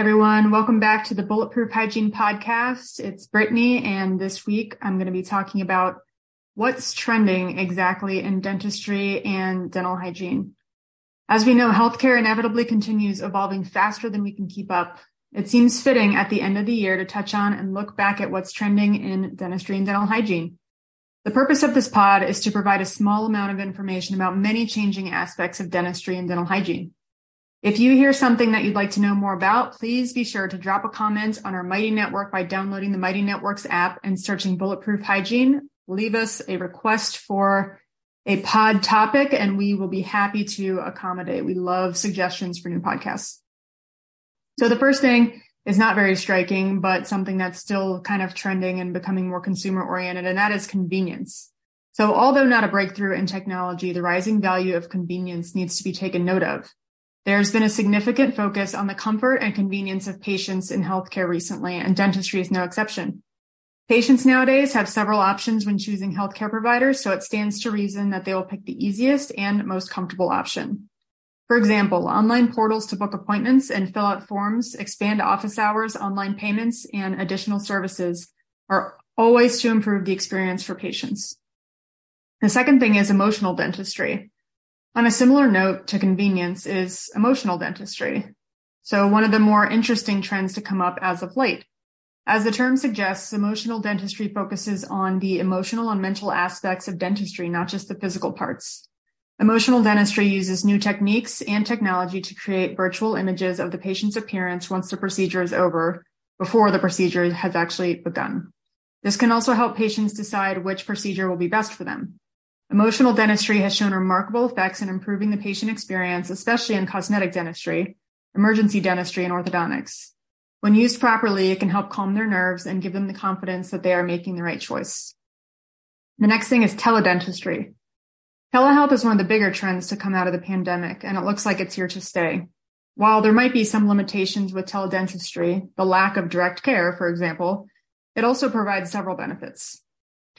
Everyone, welcome back to the Bulletproof Hygiene Podcast. It's Brittany, and this week I'm going to be talking about what's trending exactly in dentistry and dental hygiene. As we know, healthcare inevitably continues evolving faster than we can keep up. It seems fitting at the end of the year to touch on and look back at what's trending in dentistry and dental hygiene. The purpose of this pod is to provide a small amount of information about many changing aspects of dentistry and dental hygiene. If you hear something that you'd like to know more about, please be sure to drop a comment on our Mighty Network by downloading the Mighty Networks app and searching Bulletproof Hygiene. Leave us a request for a pod topic and we will be happy to accommodate. We love suggestions for new podcasts. So the first thing is not very striking, but something that's still kind of trending and becoming more consumer oriented, and that is convenience. So although not a breakthrough in technology, the rising value of convenience needs to be taken note of. There's been a significant focus on the comfort and convenience of patients in healthcare recently, and dentistry is no exception. Patients nowadays have several options when choosing healthcare providers, so it stands to reason that they will pick the easiest and most comfortable option. For example, online portals to book appointments and fill out forms, expand office hours, online payments, and additional services are always to improve the experience for patients. The second thing is emotional dentistry. On a similar note to convenience is emotional dentistry. So one of the more interesting trends to come up as of late. As the term suggests, emotional dentistry focuses on the emotional and mental aspects of dentistry, not just the physical parts. Emotional dentistry uses new techniques and technology to create virtual images of the patient's appearance once the procedure is over, before the procedure has actually begun. This can also help patients decide which procedure will be best for them. Emotional dentistry has shown remarkable effects in improving the patient experience, especially in cosmetic dentistry, emergency dentistry, and orthodontics. When used properly, it can help calm their nerves and give them the confidence that they are making the right choice. The next thing is teledentistry. Telehealth is one of the bigger trends to come out of the pandemic, and it looks like it's here to stay. While there might be some limitations with teledentistry, the lack of direct care, for example, it also provides several benefits.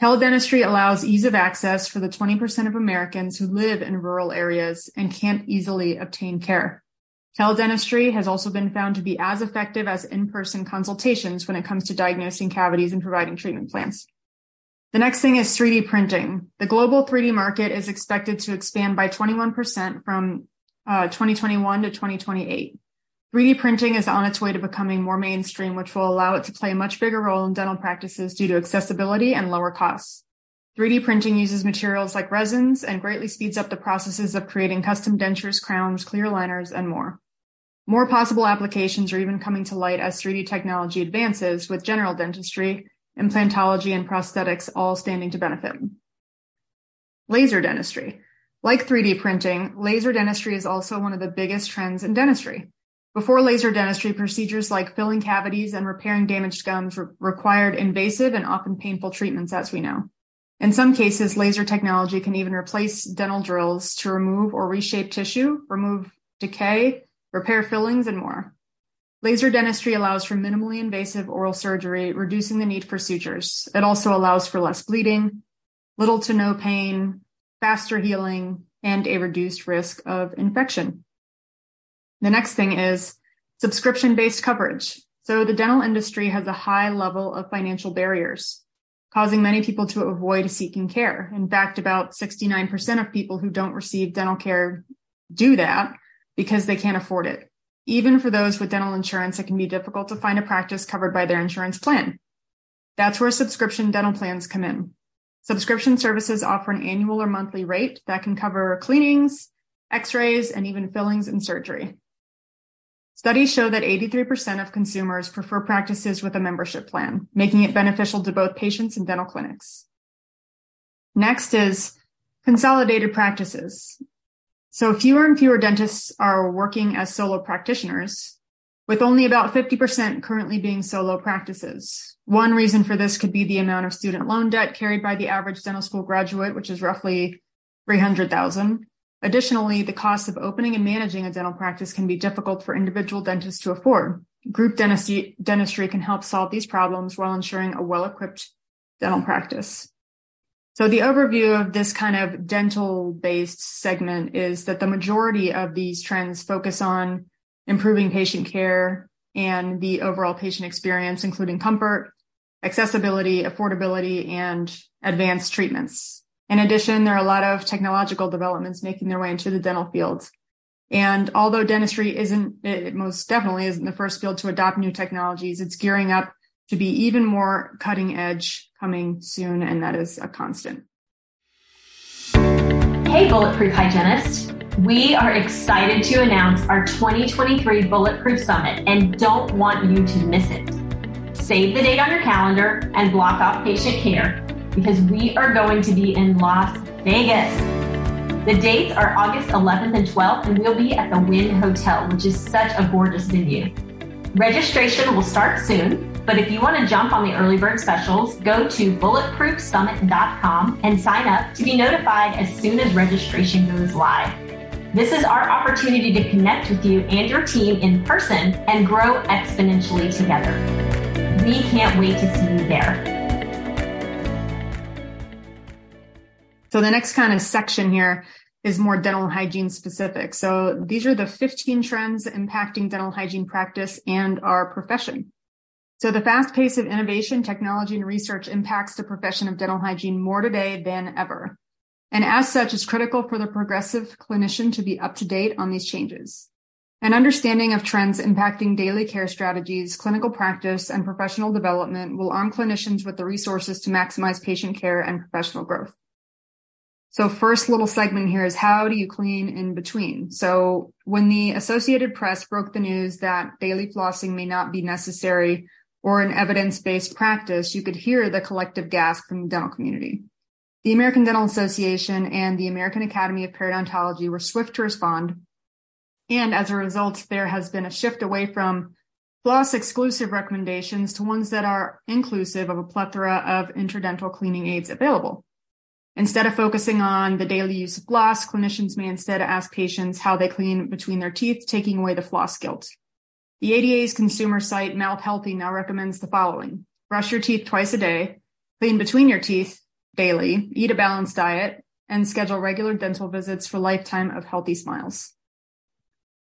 Teledentistry allows ease of access for the 20% of Americans who live in rural areas and can't easily obtain care. Teledentistry has also been found to be as effective as in-person consultations when it comes to diagnosing cavities and providing treatment plans. The next thing is 3D printing. The global 3D market is expected to expand by 21% from uh, 2021 to 2028. 3D printing is on its way to becoming more mainstream, which will allow it to play a much bigger role in dental practices due to accessibility and lower costs. 3D printing uses materials like resins and greatly speeds up the processes of creating custom dentures, crowns, clear aligners, and more. More possible applications are even coming to light as 3D technology advances, with general dentistry, implantology, and prosthetics all standing to benefit. Laser dentistry. Like 3D printing, laser dentistry is also one of the biggest trends in dentistry. Before laser dentistry, procedures like filling cavities and repairing damaged gums re- required invasive and often painful treatments, as we know. In some cases, laser technology can even replace dental drills to remove or reshape tissue, remove decay, repair fillings, and more. Laser dentistry allows for minimally invasive oral surgery, reducing the need for sutures. It also allows for less bleeding, little to no pain, faster healing, and a reduced risk of infection. The next thing is subscription based coverage. So the dental industry has a high level of financial barriers, causing many people to avoid seeking care. In fact, about 69% of people who don't receive dental care do that because they can't afford it. Even for those with dental insurance, it can be difficult to find a practice covered by their insurance plan. That's where subscription dental plans come in. Subscription services offer an annual or monthly rate that can cover cleanings, x-rays, and even fillings and surgery. Studies show that 83% of consumers prefer practices with a membership plan, making it beneficial to both patients and dental clinics. Next is consolidated practices. So fewer and fewer dentists are working as solo practitioners, with only about 50% currently being solo practices. One reason for this could be the amount of student loan debt carried by the average dental school graduate, which is roughly 300,000. Additionally, the cost of opening and managing a dental practice can be difficult for individual dentists to afford. Group dentistry, dentistry can help solve these problems while ensuring a well-equipped dental practice. So the overview of this kind of dental based segment is that the majority of these trends focus on improving patient care and the overall patient experience, including comfort, accessibility, affordability, and advanced treatments. In addition, there are a lot of technological developments making their way into the dental field. And although dentistry isn't, it most definitely isn't the first field to adopt new technologies, it's gearing up to be even more cutting edge coming soon, and that is a constant. Hey, Bulletproof Hygienist. We are excited to announce our 2023 Bulletproof Summit and don't want you to miss it. Save the date on your calendar and block off patient care because we are going to be in Las Vegas. The dates are August 11th and 12th, and we'll be at the Wynn Hotel, which is such a gorgeous venue. Registration will start soon, but if you want to jump on the early bird specials, go to bulletproofsummit.com and sign up to be notified as soon as registration goes live. This is our opportunity to connect with you and your team in person and grow exponentially together. We can't wait to see you there. So the next kind of section here is more dental hygiene specific. So these are the 15 trends impacting dental hygiene practice and our profession. So the fast pace of innovation, technology, and research impacts the profession of dental hygiene more today than ever. And as such, it's critical for the progressive clinician to be up to date on these changes. An understanding of trends impacting daily care strategies, clinical practice, and professional development will arm clinicians with the resources to maximize patient care and professional growth. So first little segment here is how do you clean in between? So when the Associated Press broke the news that daily flossing may not be necessary or an evidence-based practice, you could hear the collective gasp from the dental community. The American Dental Association and the American Academy of Periodontology were swift to respond. And as a result, there has been a shift away from floss exclusive recommendations to ones that are inclusive of a plethora of interdental cleaning aids available. Instead of focusing on the daily use of floss, clinicians may instead ask patients how they clean between their teeth, taking away the floss guilt. The ADA's consumer site Mouth Healthy now recommends the following. Brush your teeth twice a day, clean between your teeth daily, eat a balanced diet, and schedule regular dental visits for lifetime of healthy smiles.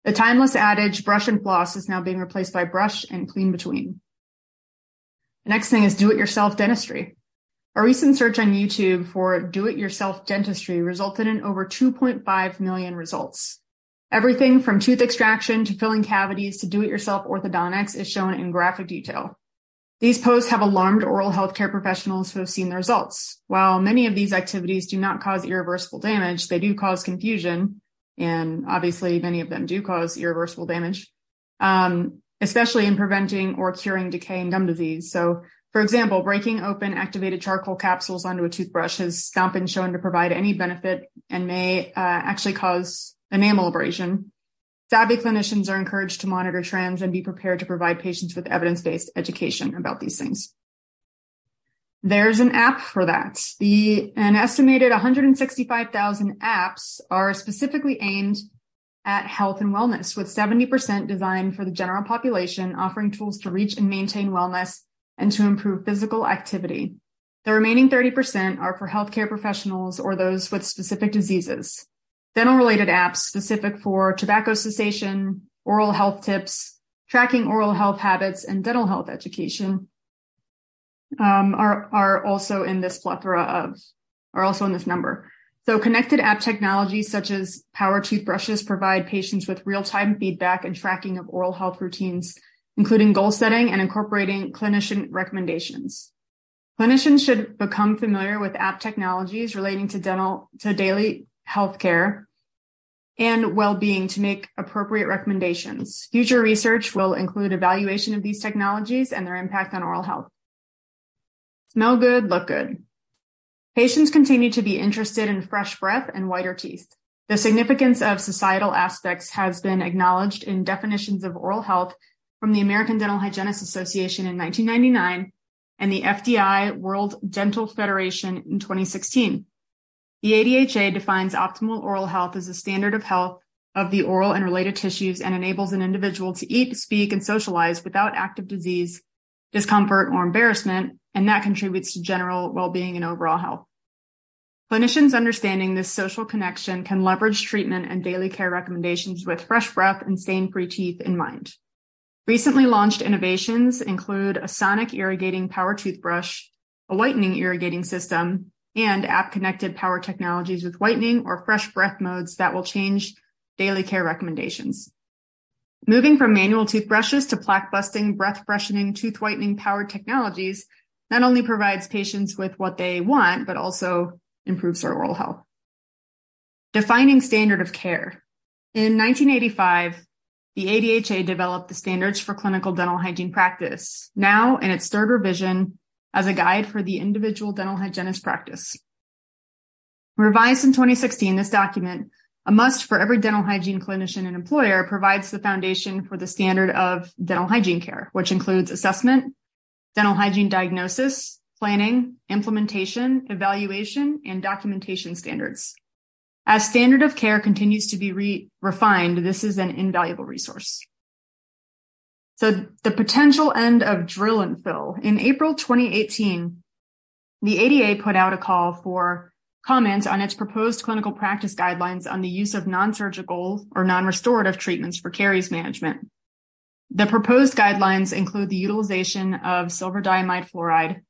The timeless adage, brush and floss, is now being replaced by brush and clean between. The next thing is do it yourself dentistry. A recent search on YouTube for do it yourself dentistry resulted in over 2.5 million results. Everything from tooth extraction to filling cavities to do it yourself orthodontics is shown in graphic detail. These posts have alarmed oral healthcare professionals who have seen the results. While many of these activities do not cause irreversible damage, they do cause confusion. And obviously, many of them do cause irreversible damage, um, especially in preventing or curing decay and gum disease. So for example, breaking open activated charcoal capsules onto a toothbrush has not been shown to provide any benefit and may uh, actually cause enamel abrasion. Savvy clinicians are encouraged to monitor trends and be prepared to provide patients with evidence-based education about these things. There's an app for that. The an estimated 165,000 apps are specifically aimed at health and wellness, with 70% designed for the general population, offering tools to reach and maintain wellness and to improve physical activity. The remaining 30% are for healthcare professionals or those with specific diseases. Dental related apps specific for tobacco cessation, oral health tips, tracking oral health habits, and dental health education um, are, are also in this plethora of, are also in this number. So connected app technologies such as power toothbrushes provide patients with real-time feedback and tracking of oral health routines including goal setting and incorporating clinician recommendations. Clinicians should become familiar with app technologies relating to dental to daily healthcare and well-being to make appropriate recommendations. Future research will include evaluation of these technologies and their impact on oral health. Smell good, look good. Patients continue to be interested in fresh breath and whiter teeth. The significance of societal aspects has been acknowledged in definitions of oral health from the American Dental Hygienists Association in 1999 and the FDI World Dental Federation in 2016. The ADHA defines optimal oral health as a standard of health of the oral and related tissues and enables an individual to eat, speak, and socialize without active disease, discomfort, or embarrassment, and that contributes to general well-being and overall health. Clinicians understanding this social connection can leverage treatment and daily care recommendations with fresh breath and stain-free teeth in mind. Recently launched innovations include a sonic irrigating power toothbrush, a whitening irrigating system, and app-connected power technologies with whitening or fresh breath modes that will change daily care recommendations. Moving from manual toothbrushes to plaque-busting, breath-freshening, tooth whitening powered technologies not only provides patients with what they want, but also improves their oral health. Defining standard of care. In 1985, the ADHA developed the standards for clinical dental hygiene practice, now in its third revision as a guide for the individual dental hygienist practice. Revised in 2016, this document, a must for every dental hygiene clinician and employer, provides the foundation for the standard of dental hygiene care, which includes assessment, dental hygiene diagnosis, planning, implementation, evaluation, and documentation standards. As standard of care continues to be re- refined, this is an invaluable resource. So the potential end of drill and fill. In April 2018, the ADA put out a call for comments on its proposed clinical practice guidelines on the use of non-surgical or non-restorative treatments for caries management. The proposed guidelines include the utilization of silver diamine fluoride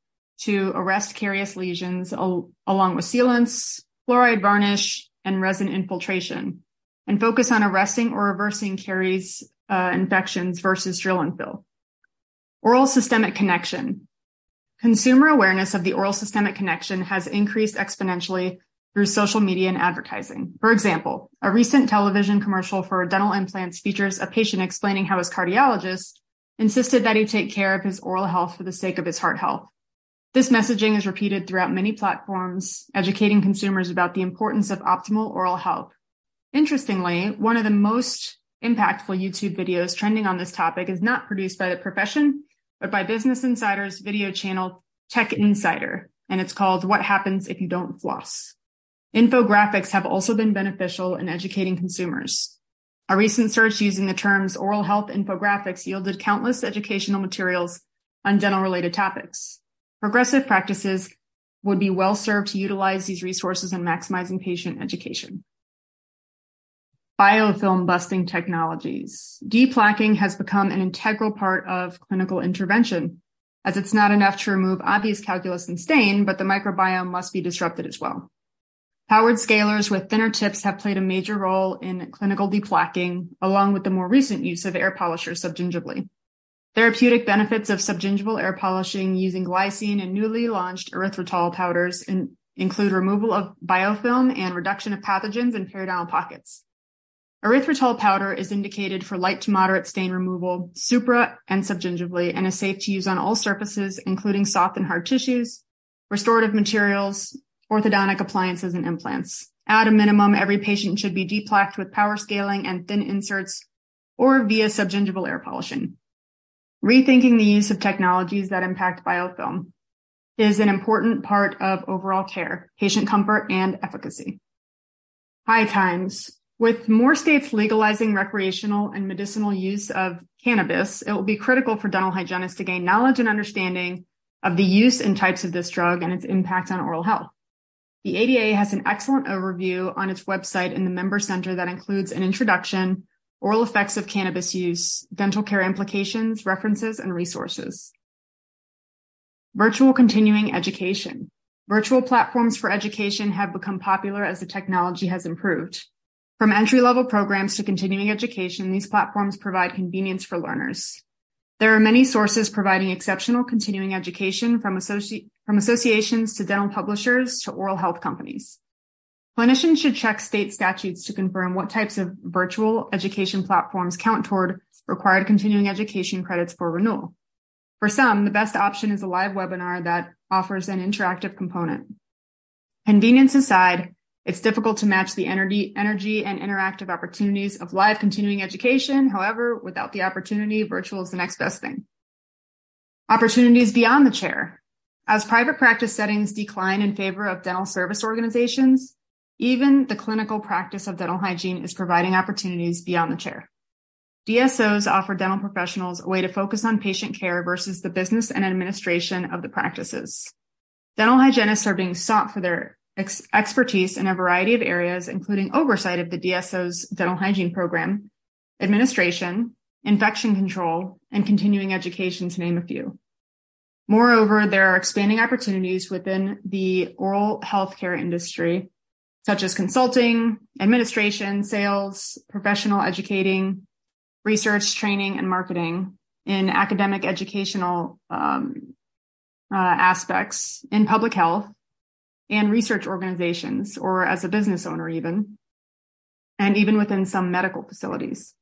to arrest carious lesions al- along with sealants, fluoride varnish, and resin infiltration, and focus on arresting or reversing caries uh, infections versus drill and fill. Oral systemic connection. Consumer awareness of the oral systemic connection has increased exponentially through social media and advertising. For example, a recent television commercial for dental implants features a patient explaining how his cardiologist insisted that he take care of his oral health for the sake of his heart health. This messaging is repeated throughout many platforms, educating consumers about the importance of optimal oral health. Interestingly, one of the most impactful YouTube videos trending on this topic is not produced by the profession, but by Business Insider's video channel Tech Insider, and it's called What Happens If You Don't Floss. Infographics have also been beneficial in educating consumers. A recent search using the terms oral health infographics yielded countless educational materials on dental related topics. Progressive practices would be well served to utilize these resources in maximizing patient education. Biofilm busting technologies. Deplaquing has become an integral part of clinical intervention, as it's not enough to remove obvious calculus and stain, but the microbiome must be disrupted as well. Powered scalers with thinner tips have played a major role in clinical deplaquing, along with the more recent use of air polishers subgingivally. Therapeutic benefits of subgingival air polishing using glycine and newly launched erythritol powders in, include removal of biofilm and reduction of pathogens in periodontal pockets. Erythritol powder is indicated for light to moderate stain removal, supra and subgingivally, and is safe to use on all surfaces, including soft and hard tissues, restorative materials, orthodontic appliances, and implants. At a minimum, every patient should be deplaqued with power scaling and thin inserts or via subgingival air polishing. Rethinking the use of technologies that impact biofilm is an important part of overall care, patient comfort, and efficacy. High times. With more states legalizing recreational and medicinal use of cannabis, it will be critical for dental hygienists to gain knowledge and understanding of the use and types of this drug and its impact on oral health. The ADA has an excellent overview on its website in the member center that includes an introduction, oral effects of cannabis use, dental care implications, references, and resources. Virtual continuing education. Virtual platforms for education have become popular as the technology has improved. From entry level programs to continuing education, these platforms provide convenience for learners. There are many sources providing exceptional continuing education from, associ- from associations to dental publishers to oral health companies. Clinicians should check state statutes to confirm what types of virtual education platforms count toward required continuing education credits for renewal. For some, the best option is a live webinar that offers an interactive component. Convenience aside, it's difficult to match the energy, energy and interactive opportunities of live continuing education. However, without the opportunity, virtual is the next best thing. Opportunities beyond the chair. As private practice settings decline in favor of dental service organizations, even the clinical practice of dental hygiene is providing opportunities beyond the chair. DSOs offer dental professionals a way to focus on patient care versus the business and administration of the practices. Dental hygienists are being sought for their ex- expertise in a variety of areas, including oversight of the DSO's dental hygiene program, administration, infection control, and continuing education, to name a few. Moreover, there are expanding opportunities within the oral healthcare industry, such as consulting, administration, sales, professional educating, research, training, and marketing in academic educational um, uh, aspects in public health and research organizations, or as a business owner, even, and even within some medical facilities.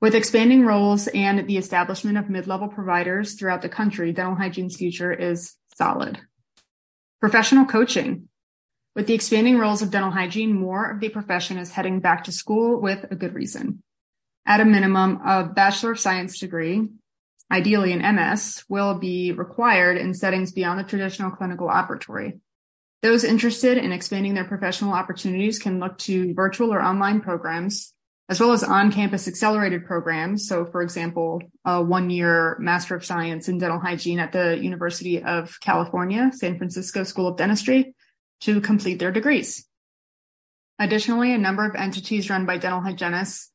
With expanding roles and the establishment of mid level providers throughout the country, dental hygiene's future is solid. Professional coaching. With the expanding roles of dental hygiene, more of the profession is heading back to school with a good reason. At a minimum, a Bachelor of Science degree, ideally an MS, will be required in settings beyond the traditional clinical operatory. Those interested in expanding their professional opportunities can look to virtual or online programs, as well as on-campus accelerated programs. So, for example, a one-year Master of Science in Dental Hygiene at the University of California, San Francisco School of Dentistry to complete their degrees. Additionally, a number of entities run by dental hygienists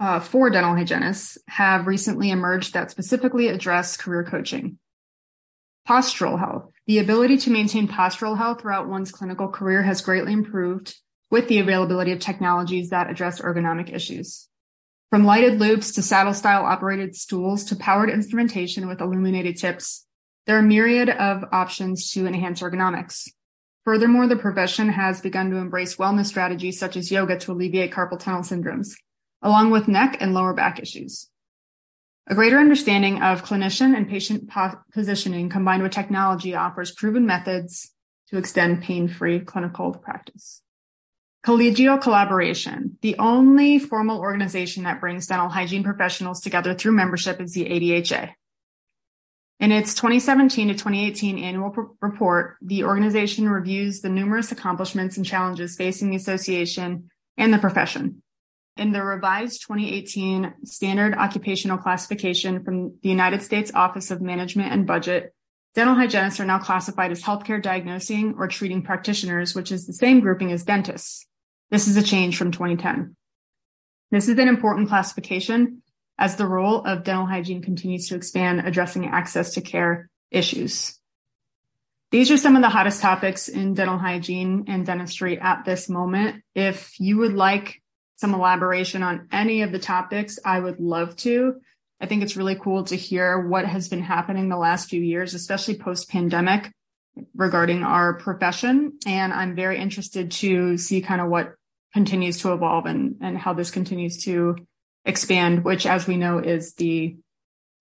uh, for dental hygienists have recently emerged that specifically address career coaching. Postural health. The ability to maintain postural health throughout one's clinical career has greatly improved with the availability of technologies that address ergonomic issues. From lighted loupes to saddle style operated stools to powered instrumentation with illuminated tips, there are myriad of options to enhance ergonomics. Furthermore, the profession has begun to embrace wellness strategies such as yoga to alleviate carpal tunnel syndromes, along with neck and lower back issues. A greater understanding of clinician and patient po- positioning combined with technology offers proven methods to extend pain-free clinical practice. Collegial collaboration. The only formal organization that brings dental hygiene professionals together through membership is the ADHA. In its 2017 to 2018 annual p- report, the organization reviews the numerous accomplishments and challenges facing the association and the profession. In the revised 2018 standard occupational classification from the United States Office of Management and Budget, dental hygienists are now classified as healthcare diagnosing or treating practitioners, which is the same grouping as dentists. This is a change from 2010. This is an important classification as the role of dental hygiene continues to expand, addressing access to care issues. These are some of the hottest topics in dental hygiene and dentistry at this moment. If you would like some elaboration on any of the topics, I would love to. I think it's really cool to hear what has been happening the last few years, especially post pandemic regarding our profession. And I'm very interested to see kind of what continues to evolve and, and how this continues to expand, which as we know is the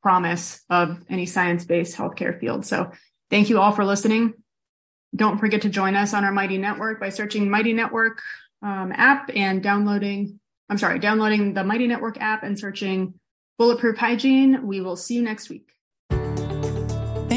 promise of any science-based healthcare field. So thank you all for listening. Don't forget to join us on our Mighty Network by searching Mighty Network um, app and downloading, I'm sorry, downloading the Mighty Network app and searching Bulletproof Hygiene. We will see you next week.